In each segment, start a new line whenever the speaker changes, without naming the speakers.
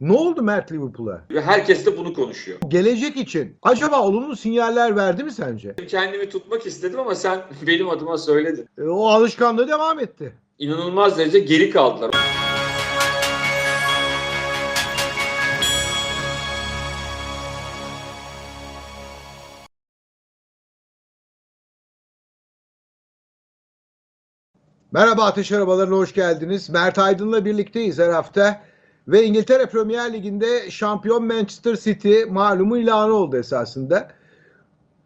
Ne oldu Mert Liverpool'a?
Ve herkes de bunu konuşuyor.
Gelecek için acaba olumlu sinyaller verdi mi sence?
Kendimi tutmak istedim ama sen benim adıma söyledin.
E, o alışkanlığı devam etti.
İnanılmaz derece geri kaldılar.
Merhaba Ateş Arabalarına hoş geldiniz. Mert Aydın'la birlikteyiz her hafta. Ve İngiltere Premier Ligi'nde şampiyon Manchester City malumu ilanı oldu esasında.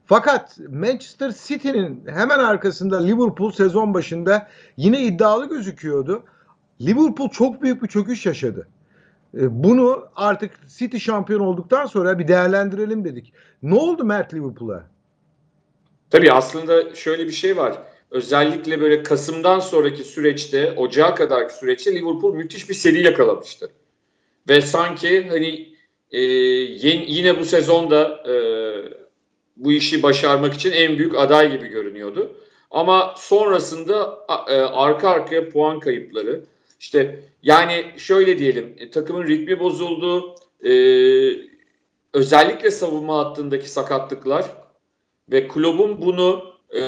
Fakat Manchester City'nin hemen arkasında Liverpool sezon başında yine iddialı gözüküyordu. Liverpool çok büyük bir çöküş yaşadı. E, Bunu artık City şampiyon olduktan sonra bir değerlendirelim dedik. Ne oldu Mert Liverpool'a?
Tabii aslında şöyle bir şey var. Özellikle böyle Kasım'dan sonraki süreçte, Ocağa kadarki süreçte Liverpool müthiş bir seri yakalamıştı. Ve sanki hani e, yeni, yine bu sezonda e, bu işi başarmak için en büyük aday gibi görünüyordu. Ama sonrasında e, arka arkaya puan kayıpları, işte yani şöyle diyelim, e, takımın ritmi bozuldu, e, özellikle savunma hattındaki sakatlıklar ve kulübün bunu e,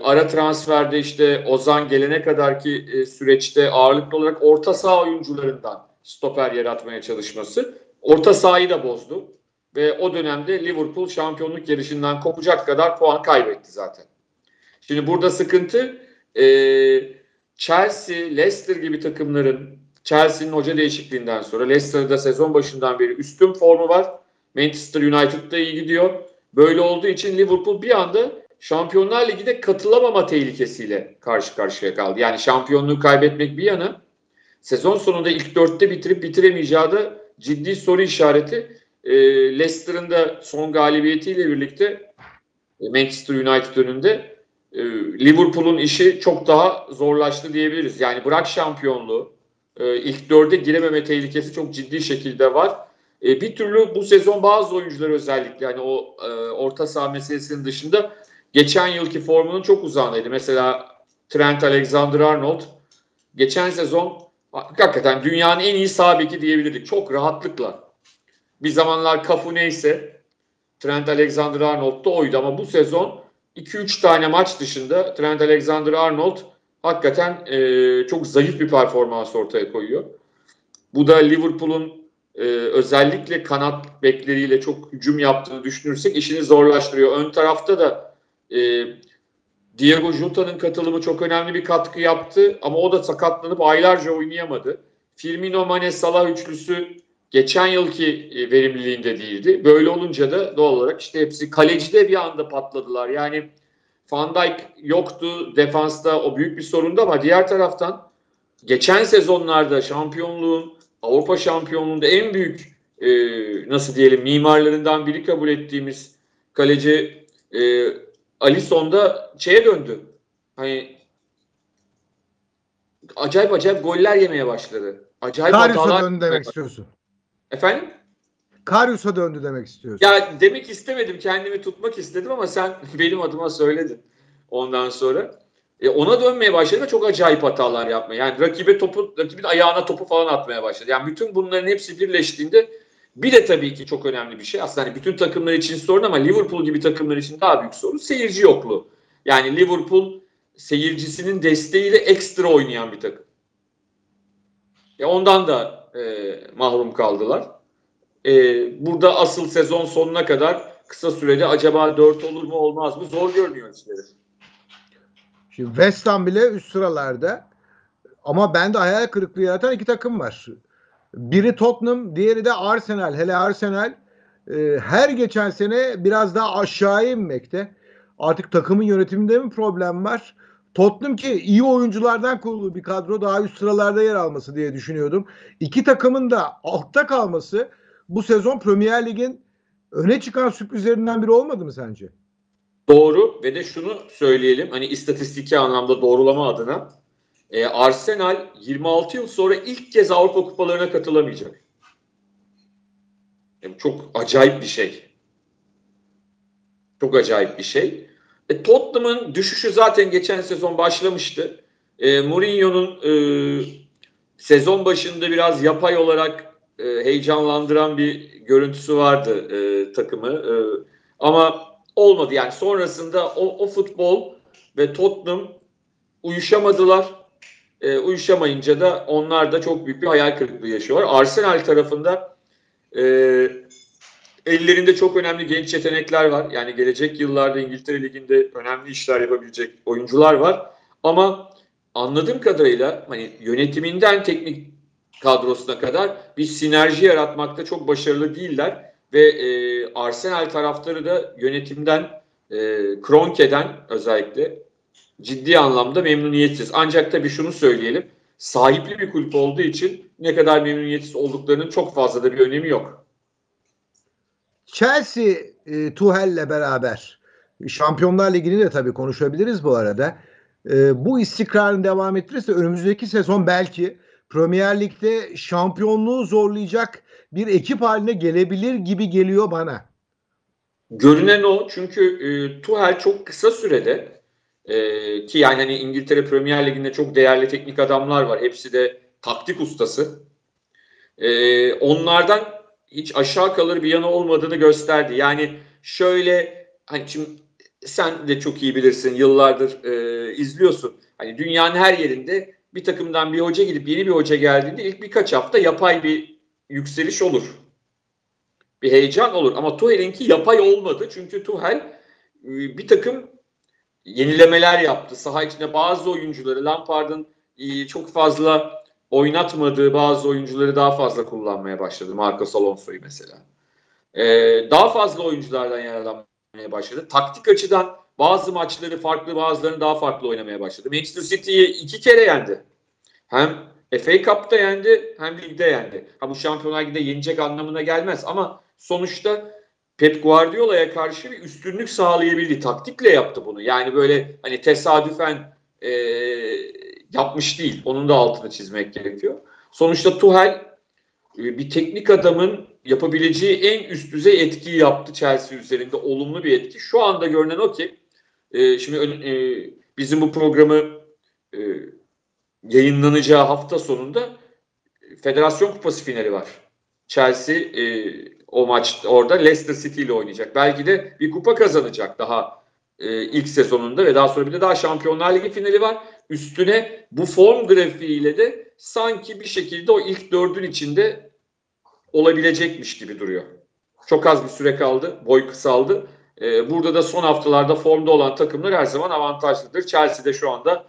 ara transferde işte Ozan gelene kadarki e, süreçte ağırlıklı olarak orta saha oyuncularından stoper yaratmaya çalışması orta sahayı da bozdu. Ve o dönemde Liverpool şampiyonluk yarışından kopacak kadar puan kaybetti zaten. Şimdi burada sıkıntı e, Chelsea, Leicester gibi takımların Chelsea'nin hoca değişikliğinden sonra Leicester'da sezon başından beri üstün formu var. Manchester United'da iyi gidiyor. Böyle olduğu için Liverpool bir anda Şampiyonlar Ligi'de katılamama tehlikesiyle karşı karşıya kaldı. Yani şampiyonluğu kaybetmek bir yana sezon sonunda ilk dörtte bitirip bitiremeyeceği da ciddi soru işareti. E, Leicester'ın da son galibiyetiyle birlikte e, Manchester United önünde e, Liverpool'un işi çok daha zorlaştı diyebiliriz. Yani bırak şampiyonluğu e, ilk dörde girememe tehlikesi çok ciddi şekilde var. E, bir türlü bu sezon bazı oyuncular özellikle hani o e, orta saha meselesinin dışında geçen yılki formunun çok uzağındaydı. Mesela Trent Alexander-Arnold geçen sezon hakikaten dünyanın en iyi sağ beki diyebilirdik. Çok rahatlıkla. Bir zamanlar Cafu neyse Trent Alexander-Arnold da oydu ama bu sezon 2-3 tane maç dışında Trent Alexander-Arnold hakikaten e, çok zayıf bir performans ortaya koyuyor. Bu da Liverpool'un e, özellikle kanat bekleriyle çok hücum yaptığını düşünürsek işini zorlaştırıyor. Ön tarafta da e, Diego Jota'nın katılımı çok önemli bir katkı yaptı ama o da sakatlanıp aylarca oynayamadı. Firmino, Mane, Salah üçlüsü geçen yılki e, verimliliğinde değildi. Böyle olunca da doğal olarak işte hepsi kalecide bir anda patladılar. Yani Van Dijk yoktu defansta o büyük bir sorundu ama diğer taraftan geçen sezonlarda şampiyonluğun Avrupa şampiyonluğunda en büyük e, nasıl diyelim mimarlarından biri kabul ettiğimiz kaleci e, Alisson da şeye döndü. Hani acayip acayip goller yemeye başladı. Acayip
Karius'a
hatalar
döndü demek istiyorsun.
Efendim?
Karius'a döndü demek istiyorsun.
Ya demek istemedim. Kendimi tutmak istedim ama sen benim adıma söyledin ondan sonra. E, ona dönmeye başladı ve çok acayip hatalar yapmaya. Yani rakibe topu, rakibin ayağına topu falan atmaya başladı. Yani bütün bunların hepsi birleştiğinde bir de tabii ki çok önemli bir şey. Aslında hani bütün takımlar için sorun ama Liverpool gibi takımlar için daha büyük sorun seyirci yokluğu. Yani Liverpool seyircisinin desteğiyle ekstra oynayan bir takım. E ondan da e, mahrum kaldılar. E, burada asıl sezon sonuna kadar kısa sürede acaba 4 olur mu olmaz mı zor görünüyor işleri.
Şimdi West Ham bile üst sıralarda. Ama bende hayal kırıklığı yaratan iki takım var. Biri Tottenham, diğeri de Arsenal. Hele Arsenal e, her geçen sene biraz daha aşağı inmekte. Artık takımın yönetiminde mi problem var? Tottenham ki iyi oyunculardan kurulu bir kadro daha üst sıralarda yer alması diye düşünüyordum. İki takımın da altta kalması bu sezon Premier Lig'in öne çıkan sürprizlerinden biri olmadı mı sence?
Doğru ve de şunu söyleyelim hani istatistiki anlamda doğrulama adına e, Arsenal 26 yıl sonra ilk kez Avrupa kupalarına katılamayacak. Yani çok acayip bir şey. Çok acayip bir şey. E, Tottenham'ın düşüşü zaten geçen sezon başlamıştı. E, Mourinho'nun e, sezon başında biraz yapay olarak e, heyecanlandıran bir görüntüsü vardı e, takımı. E, ama olmadı yani sonrasında o, o futbol ve Tottenham uyuşamadılar. E, uyuşamayınca da onlar da çok büyük bir hayal kırıklığı yaşıyorlar. Arsenal tarafında e, ellerinde çok önemli genç yetenekler var. Yani gelecek yıllarda İngiltere Ligi'nde önemli işler yapabilecek oyuncular var. Ama anladığım kadarıyla hani yönetiminden teknik kadrosuna kadar bir sinerji yaratmakta çok başarılı değiller ve e, Arsenal taraftarı da yönetimden e, Kronke'den özellikle ciddi anlamda memnuniyetsiz. Ancak tabii şunu söyleyelim. Sahipli bir kulüp olduğu için ne kadar memnuniyetsiz olduklarının çok fazla da bir önemi yok.
Chelsea e, Tuchel'le beraber Şampiyonlar Ligi'ni de tabii konuşabiliriz bu arada. E, bu istikrarını devam ettirirse önümüzdeki sezon belki Premier Lig'de şampiyonluğu zorlayacak bir ekip haline gelebilir gibi geliyor bana.
Görünen o çünkü e, Tuchel çok kısa sürede e, ki yani hani İngiltere Premier Ligi'nde çok değerli teknik adamlar var. Hepsi de taktik ustası. E, onlardan hiç aşağı kalır bir yanı olmadığını gösterdi. Yani şöyle hani şimdi sen de çok iyi bilirsin yıllardır e, izliyorsun. Hani dünyanın her yerinde bir takımdan bir hoca gidip yeni bir hoca geldiğinde ilk birkaç hafta yapay bir yükseliş olur. Bir heyecan olur. Ama Tuhel'inki yapay olmadı. Çünkü Tuhel e, bir takım yenilemeler yaptı. Saha içinde bazı oyuncuları Lampard'ın e, çok fazla oynatmadığı bazı oyuncuları daha fazla kullanmaya başladı. Marcos Alonso'yu mesela. Ee, daha fazla oyunculardan yararlanmaya başladı. Taktik açıdan bazı maçları farklı bazılarını daha farklı oynamaya başladı. Manchester City'yi iki kere yendi. Hem FA Cup'ta yendi hem ligde yendi. Ha bu Şampiyonlar Ligi'de yenecek anlamına gelmez ama sonuçta Pep Guardiola'ya karşı bir üstünlük sağlayabildi. Taktikle yaptı bunu. Yani böyle hani tesadüfen e, yapmış değil. Onun da altını çizmek gerekiyor. Sonuçta Tuchel e, bir teknik adamın yapabileceği en üst düzey etkiyi yaptı Chelsea üzerinde. Olumlu bir etki. Şu anda görünen o ki e, şimdi e, bizim bu programı e, yayınlanacağı hafta sonunda Federasyon Kupası finali var. Chelsea e, o maç orada Leicester City ile oynayacak. Belki de bir kupa kazanacak daha e, ilk sezonunda ve daha sonra bir de daha Şampiyonlar Ligi finali var. Üstüne bu form grafiğiyle de sanki bir şekilde o ilk dördün içinde olabilecekmiş gibi duruyor. Çok az bir süre kaldı. Boy kısaldı. E, burada da son haftalarda formda olan takımlar her zaman avantajlıdır. Chelsea de şu anda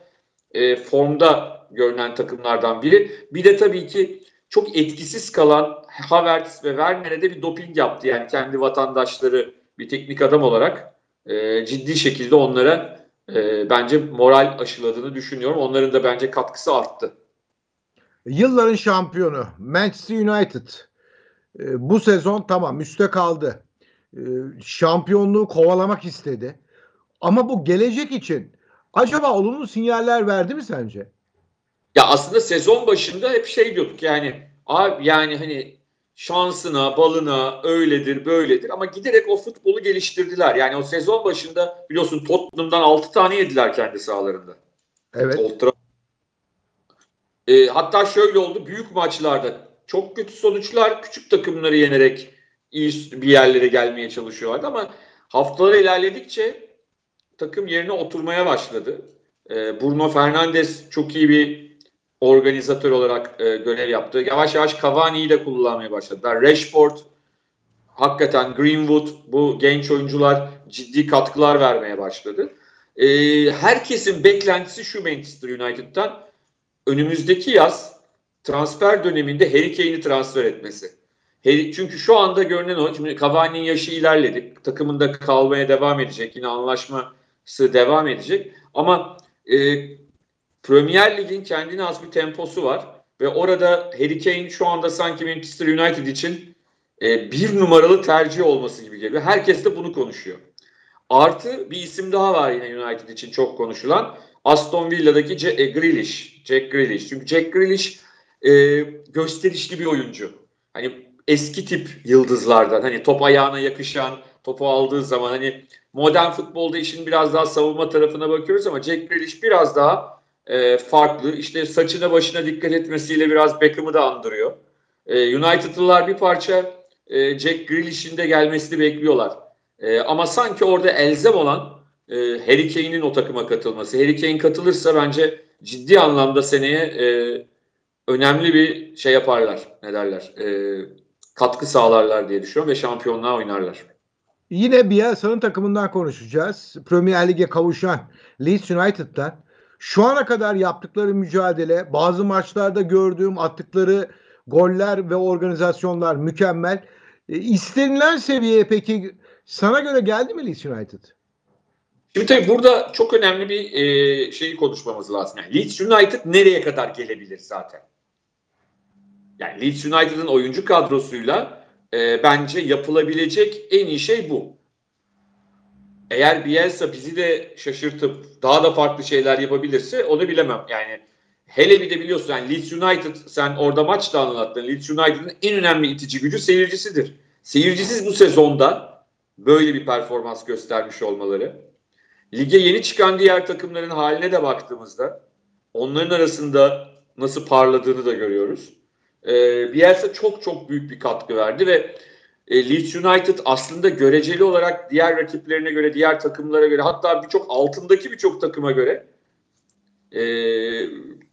e, formda görünen takımlardan biri. Bir de tabii ki çok etkisiz kalan Havertz ve Werner'e de bir doping yaptı. Yani kendi vatandaşları bir teknik adam olarak e, ciddi şekilde onlara e, bence moral aşıladığını düşünüyorum. Onların da bence katkısı arttı.
Yılların şampiyonu Manchester United e, bu sezon tamam üste kaldı. E, şampiyonluğu kovalamak istedi. Ama bu gelecek için acaba olumlu sinyaller verdi mi sence?
Ya aslında sezon başında hep şey diyorduk yani abi yani hani şansına, balına öyledir, böyledir ama giderek o futbolu geliştirdiler. Yani o sezon başında biliyorsun Tottenham'dan 6 tane yediler kendi sahalarında.
Evet.
Old e, hatta şöyle oldu büyük maçlarda çok kötü sonuçlar küçük takımları yenerek iyi bir yerlere gelmeye çalışıyorlardı ama haftalar ilerledikçe takım yerine oturmaya başladı. E, Bruno Fernandes çok iyi bir organizatör olarak e, görev yaptı. Yavaş yavaş Cavani'yi de kullanmaya başladılar. Rashford, hakikaten Greenwood bu genç oyuncular ciddi katkılar vermeye başladı. E, herkesin beklentisi şu Manchester United'dan önümüzdeki yaz transfer döneminde Harry Kane'i transfer etmesi. Çünkü şu anda görünen o. Şimdi Cavani'nin yaşı ilerledi. Takımında kalmaya devam edecek. Yine anlaşması devam edecek. Ama e, Premier Lig'in kendine az bir temposu var ve orada Harry Kane şu anda sanki Manchester United için e, bir numaralı tercih olması gibi geliyor. Herkes de bunu konuşuyor. Artı bir isim daha var yine United için çok konuşulan. Aston Villa'daki C- e, Grealish. Jack Grealish. Çünkü Jack Grealish e, gösterişli bir oyuncu. Hani eski tip yıldızlardan. Hani top ayağına yakışan, topu aldığı zaman hani modern futbolda işin biraz daha savunma tarafına bakıyoruz ama Jack Grealish biraz daha e, farklı. İşte saçına başına dikkat etmesiyle biraz Beckham'ı da andırıyor. E, United'lılar bir parça e, Jack Grealish'in de gelmesini bekliyorlar. E, ama sanki orada elzem olan e, Harry Kane'in o takıma katılması. Harry Kane katılırsa bence ciddi anlamda seneye e, önemli bir şey yaparlar. Ne derler? E, katkı sağlarlar diye düşünüyorum ve şampiyonluğa oynarlar.
Yine Bielsa'nın takımından konuşacağız. Premier Lig'e kavuşan Leeds United'dan şu ana kadar yaptıkları mücadele, bazı maçlarda gördüğüm attıkları goller ve organizasyonlar mükemmel. E, istenilen seviyeye peki sana göre geldi mi Leeds United?
Şimdi tabii burada çok önemli bir e, şeyi konuşmamız lazım. Yani Leeds United nereye kadar gelebilir zaten? Yani Leeds United'ın oyuncu kadrosuyla e, bence yapılabilecek en iyi şey bu. Eğer Bielsa bizi de şaşırtıp daha da farklı şeyler yapabilirse onu bilemem. Yani hele bir de biliyorsun yani Leeds United sen orada maç da anlattın. Leeds United'ın en önemli itici gücü seyircisidir. Seyircisiz bu sezonda böyle bir performans göstermiş olmaları. Lige yeni çıkan diğer takımların haline de baktığımızda onların arasında nasıl parladığını da görüyoruz. Ee, Bielsa çok çok büyük bir katkı verdi ve e, Leeds United aslında göreceli olarak diğer rakiplerine göre, diğer takımlara göre hatta birçok altındaki birçok takıma göre e,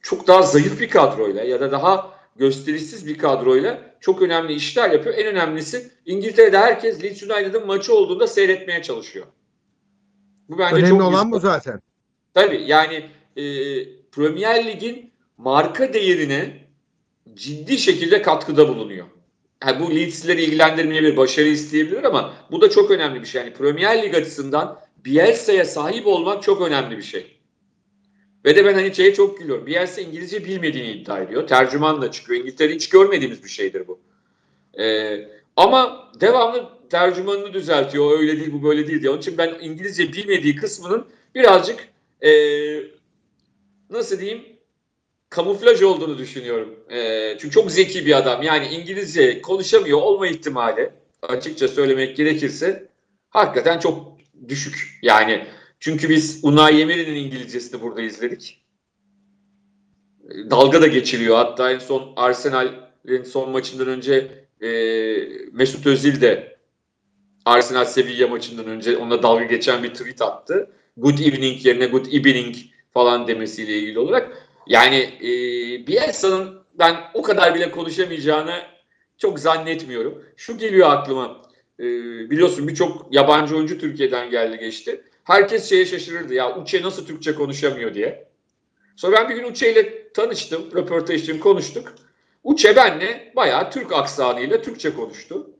çok daha zayıf bir kadroyla ya da daha gösterişsiz bir kadroyla çok önemli işler yapıyor. En önemlisi İngiltere'de herkes Leeds United'ın maçı olduğunda seyretmeye çalışıyor.
Bu bence Önemli çok olan
güzel.
bu zaten.
Tabii yani e, Premier Lig'in marka değerine ciddi şekilde katkıda bulunuyor. Yani bu Leeds'leri ilgilendirmeyebilir, başarı isteyebilir ama bu da çok önemli bir şey. Yani Premier Lig açısından Bielsa'ya sahip olmak çok önemli bir şey. Ve de ben hani şeye çok gülüyorum. Bielsa İngilizce bilmediğini iddia ediyor. Tercümanla çıkıyor. İngiltere hiç görmediğimiz bir şeydir bu. Ee, ama devamlı tercümanını düzeltiyor. Öyle değil bu böyle değil diye. Onun için ben İngilizce bilmediği kısmının birazcık ee, nasıl diyeyim kamuflaj olduğunu düşünüyorum. E, çünkü çok zeki bir adam. Yani İngilizce konuşamıyor olma ihtimali açıkça söylemek gerekirse hakikaten çok düşük. Yani çünkü biz Unai Emery'nin İngilizcesini burada izledik. Dalga da geçiliyor. Hatta en son Arsenal'in son maçından önce e, Mesut Özil de Arsenal Sevilla maçından önce ona dalga geçen bir tweet attı. Good evening yerine good evening falan demesiyle ilgili olarak. Yani e, Bielsa'nın ben o kadar bile konuşamayacağını çok zannetmiyorum. Şu geliyor aklıma. E, biliyorsun birçok yabancı oyuncu Türkiye'den geldi geçti. Herkes şeye şaşırırdı ya Uçe nasıl Türkçe konuşamıyor diye. Sonra ben bir gün Uçe ile tanıştım, röportaj için konuştuk. Uçe benle bayağı Türk aksanıyla Türkçe konuştu.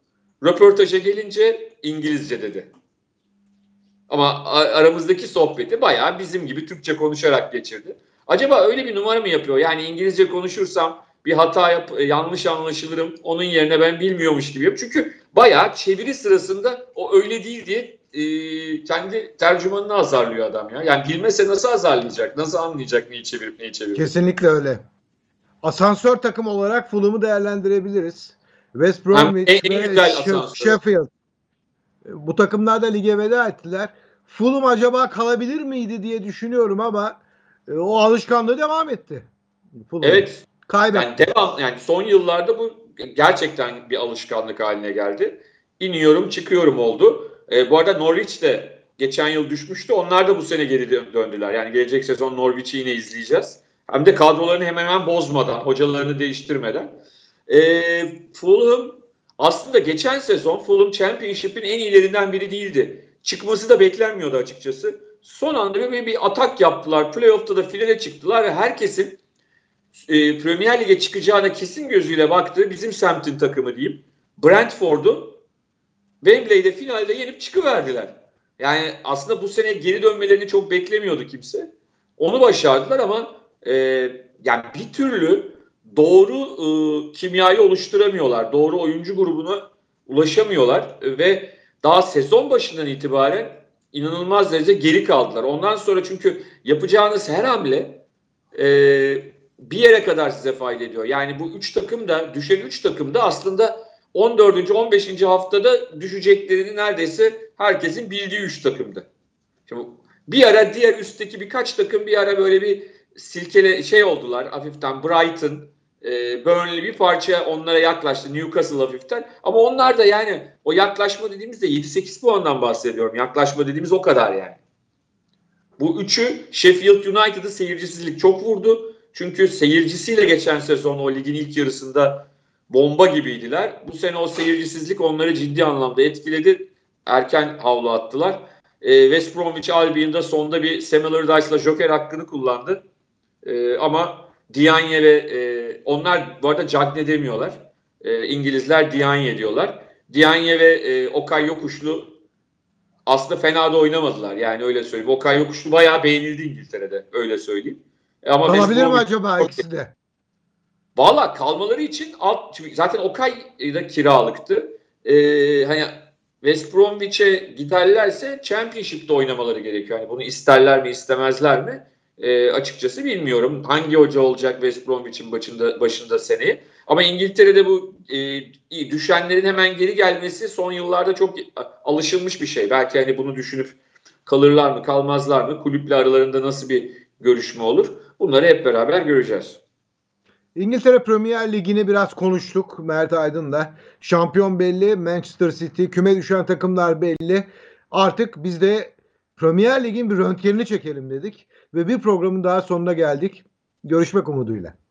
Röportaja gelince İngilizce dedi. Ama aramızdaki sohbeti bayağı bizim gibi Türkçe konuşarak geçirdi. Acaba öyle bir numara mı yapıyor? Yani İngilizce konuşursam bir hata yap, e, yanlış anlaşılırım. Onun yerine ben bilmiyormuş gibi yap. Çünkü bayağı çeviri sırasında o öyle değil diye e, kendi tercümanını azarlıyor adam ya. Yani bilmese nasıl azarlayacak? Nasıl anlayacak neyi çevirip neyi çevirip?
Kesinlikle öyle. Asansör takım olarak Fulham'ı değerlendirebiliriz. West Bromwich en, en ve Sheffield. Bu takımlar da lige veda ettiler. Fulham acaba kalabilir miydi diye düşünüyorum ama e, o alışkanlığı devam etti.
Fulham. Evet. Kaybetti. Yani devam yani son yıllarda bu gerçekten bir alışkanlık haline geldi. İniyorum, çıkıyorum oldu. E, bu arada Norwich de geçen yıl düşmüştü. Onlar da bu sene geri döndüler. Yani gelecek sezon Norwich'i yine izleyeceğiz. Hem de kadrolarını hemen hemen bozmadan, hocalarını değiştirmeden. E, Fulham aslında geçen sezon Fulham Championship'in en iyilerinden biri değildi. Çıkması da beklenmiyordu açıkçası son anda bir, bir atak yaptılar. Playoff'ta da finale çıktılar ve herkesin e, Premier Lig'e çıkacağına kesin gözüyle baktığı bizim semtin takımı diyeyim. Brentford'u Wembley'de finalde yenip çıkıverdiler. Yani aslında bu sene geri dönmelerini çok beklemiyordu kimse. Onu başardılar ama e, yani bir türlü doğru e, kimyayı oluşturamıyorlar. Doğru oyuncu grubuna ulaşamıyorlar ve daha sezon başından itibaren inanılmaz derece geri kaldılar. Ondan sonra çünkü yapacağınız her hamle e, bir yere kadar size fayda ediyor. Yani bu üç takım da düşen üç takım da aslında 14. 15. haftada düşeceklerini neredeyse herkesin bildiği üç takımdı. Şimdi bir ara diğer üstteki birkaç takım bir ara böyle bir silkele şey oldular hafiften Brighton E, Burnley bir parça onlara yaklaştı. Newcastle hafiften. Ama onlar da yani o yaklaşma dediğimizde 7-8 puandan bahsediyorum. Yaklaşma dediğimiz o kadar yani. Bu üçü Sheffield United'ı seyircisizlik çok vurdu. Çünkü seyircisiyle geçen sezon o ligin ilk yarısında bomba gibiydiler. Bu sene o seyircisizlik onları ciddi anlamda etkiledi. Erken havlu attılar. E, West Bromwich Albion'da sonda bir Sam Allardyce'la Joker hakkını kullandı. E, ama Dianye ve e, onlar bu arada Cagne demiyorlar. E, İngilizler Dianye diyorlar. Dianye ve e, Okay Yokuşlu aslında fena da oynamadılar. Yani öyle söyleyeyim. Okay Yokuşlu bayağı beğenildi İngiltere'de. Öyle söyleyeyim. E, Ama
Kalabilir mi acaba
Çok-
ikisi de?
Valla kalmaları için alt, zaten Okay da kiralıktı. Ee, hani West Bromwich'e giderlerse Championship'te oynamaları gerekiyor. Yani bunu isterler mi istemezler mi? Ee, açıkçası bilmiyorum. Hangi hoca olacak West Bromwich'in başında, başında seneye. Ama İngiltere'de bu e, düşenlerin hemen geri gelmesi son yıllarda çok alışılmış bir şey. Belki hani bunu düşünüp kalırlar mı kalmazlar mı? Kulüple aralarında nasıl bir görüşme olur? Bunları hep beraber göreceğiz.
İngiltere Premier Ligi'ni biraz konuştuk Mert Aydın'la. Şampiyon belli, Manchester City, küme düşen takımlar belli. Artık biz de Premier Lig'in bir röntgenini çekelim dedik ve bir programın daha sonuna geldik. Görüşmek umuduyla.